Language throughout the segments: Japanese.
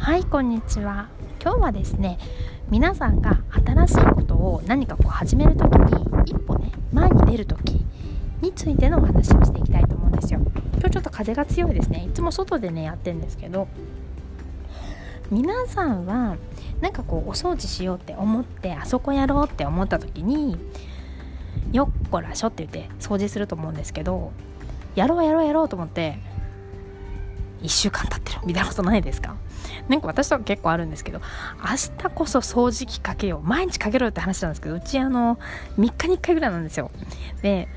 はいこんにちは。今日はですね皆さんが新しいことを何かこう始める時に一歩ね前に出る時についてのお話をしていきたいと思うんですよ。今日ちょっと風が強いですね。いつも外でねやってるんですけど皆さんはなんかこうお掃除しようって思ってあそこやろうって思った時によっこらしょって言って掃除すると思うんですけどやろうやろうやろうと思って1週間経ってるみたいなことないですか？なんか私とか結構あるんですけど明日こそ掃除機かけよう毎日かけろって話なんですけどうちあの3日に1回ぐらいなんですよ。で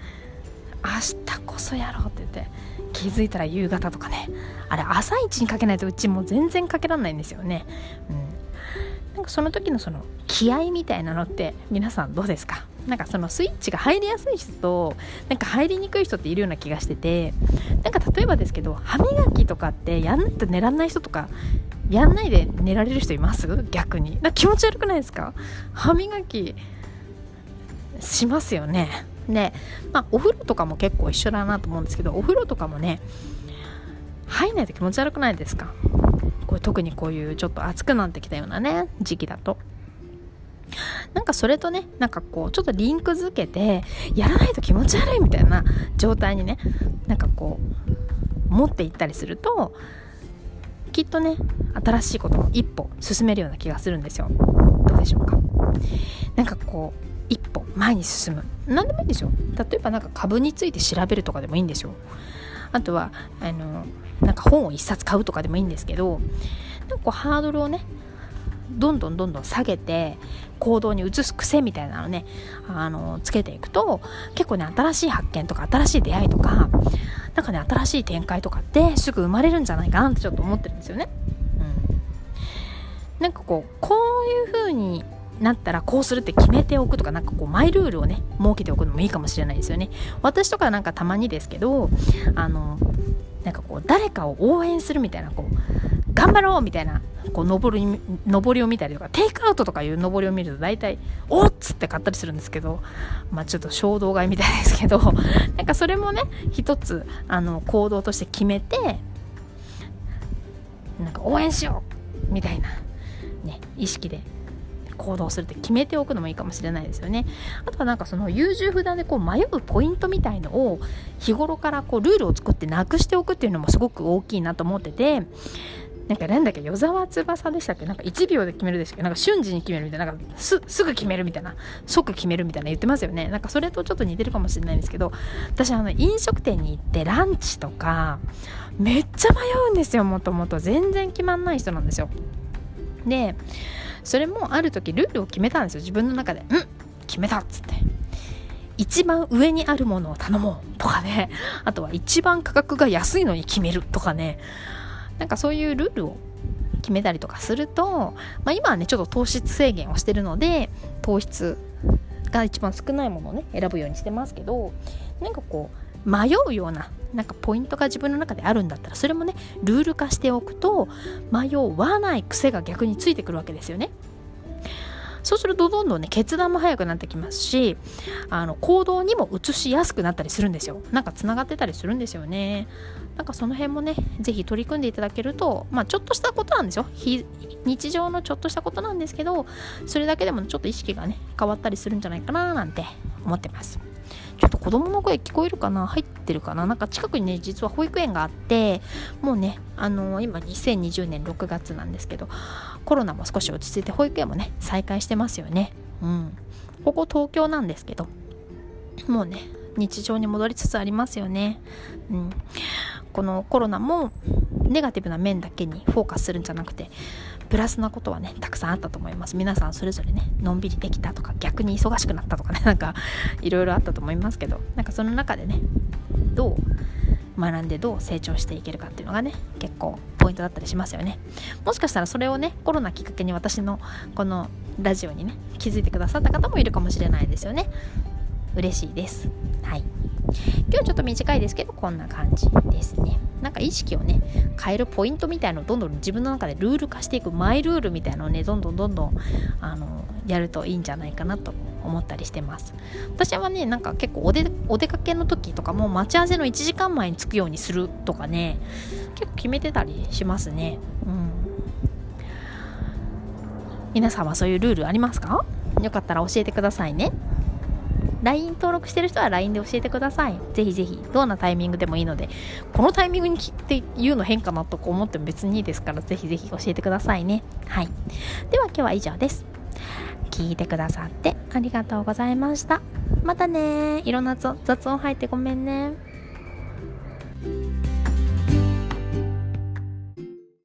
明日こそやろうって言って気づいたら夕方とかねあれ朝一にかけないとうちもう全然かけらんないんですよね。うん。なんかその時のその気合みたいなのって皆さんどうですか？なんかそのスイッチが入りやすい人となんか入りにくい人っているような気がしててなんか例えばですけど歯磨きとかってやんないと寝らんない人とかやんないで寝られる人います？逆に。な気持ち悪くないですか？歯磨きしますよね。で、まあ、お風呂とかも結構一緒だなと思うんですけどお風呂とかもね入んないと気持ち悪くないですか？これ特にこういうちょっと暑くなってきたようなね時期だと。なんかそれとねなんかこうちょっとリンクづけてやらないと気持ち悪いみたいな状態にねなんかこう持っていったりするときっとね新しいことも一歩進めるような気がするんですよ。どうでしょうか。なんかこう一歩前に進む。何でもいいんでしょ例えばなんか株について調べるとかでもいいんですよ。あとはあのなんか本を一冊買うとかでもいいんですけどなんかこうハードルをねどんどんどんどん下げて行動に移す癖みたいなのねあのつけていくと結構ね新しい発見とか新しい出会いとかなんかね新しい展開とかってすぐ生まれるんじゃないかなってちょっと思ってるんですよね。うん、なんかこうこういう風になったらこうするって決めておくとかなんかこうマイルールをね設けておくのもいいかもしれないですよね。私とかなんかたまにですけどあのなんかこう誰かを応援するみたいなこう頑張ろうみたいなこう上り上りを見たりとかテイクアウトとかいう上りを見ると大体おっつって買ったりするんですけどまあちょっと衝動買いみたいですけど なんかそれもね一つあの行動として決めてなんか応援しようみたいなね意識で行動するって決めておくのもいいかもしれないですよね。あとはなんかその優柔不断でこう迷うポイントみたいのを日頃からこうルールを作ってなくしておくっていうのもすごく大きいなと思っててなんかなんだっけ与沢翼でしたっけ？なんか1秒で決めるでしたっけ？なんか瞬時に決めるみたいななんかすぐ決めるみたいな即決めるみたいな言ってますよね。なんかそれとちょっと似てるかもしれないんですけど私あの飲食店に行ってランチとかめっちゃ迷うんですよもともと。全然決まんない人なんですよ。でそれもある時ルールを決めたんですよ。自分の中でうん決めたっつって。一番上にあるものを頼もうとかね。あとは一番価格が安いのに決めるとかね。なんかそういうルールを決めたりとかすると、まあ、今はねちょっと糖質制限をしてるので糖質が一番少ないものをね選ぶようにしてますけどなんかこう迷うようななんかポイントが自分の中であるんだったらそれもねルール化しておくと迷わない癖が逆についてくるわけですよね。そうするとどんどんね決断も早くなってきますしあの行動にも移しやすくなったりするんですよ。なんかつながってたりするんですよね。なんかその辺もね是非取り組んでいただけるとまあちょっとしたことなんですよ。日常のちょっとしたことなんですけどそれだけでもちょっと意識がね変わったりするんじゃないかななんて思ってます。ちょっと子供の声聞こえるかな？入ってるかな？なんか近くにね実は保育園があってもうねあのー、今2020年6月なんですけどコロナも少し落ち着いて保育園もね再開してますよね。うん。ここ東京なんですけどもうね日常に戻りつつありますよね。うん。このコロナもネガティブな面だけにフォーカスするんじゃなくてプラスなことはねたくさんあったと思います。皆さんそれぞれねのんびりできたとか逆に忙しくなったとかね なんかいろいろあったと思いますけどなんかその中でねどう学んでどう成長していけるかっていうのがね結構ポイントだったりしますよね。もしかしたらそれをねコロナきっかけに私のこのラジオにね気づいてくださった方もいるかもしれないですよね。嬉しいです。はい。今日ちょっと短いですけどこんな感じですね。なんか意識をね変えるポイントみたいのをどんどん自分の中でルール化していくマイルールみたいのをねどんどんどんどんあのやるといいんじゃないかなと思ったりしてます。私はねなんか結構お出お出かけの時とかも待ち合わせの1時間前に着くようにするとかね結構決めてたりしますね。うん。皆さんはそういうルールありますか？よかったら教えてくださいね。LINE 登録してる人は LINE で教えてください。ぜひぜひ。どんなタイミングでもいいので。このタイミングにって言うの変かなとか思っても別にいいですから。ぜひぜひ教えてくださいね。はい。では今日は以上です。聞いてくださってありがとうございました。またねいろんな雑音入ってごめんね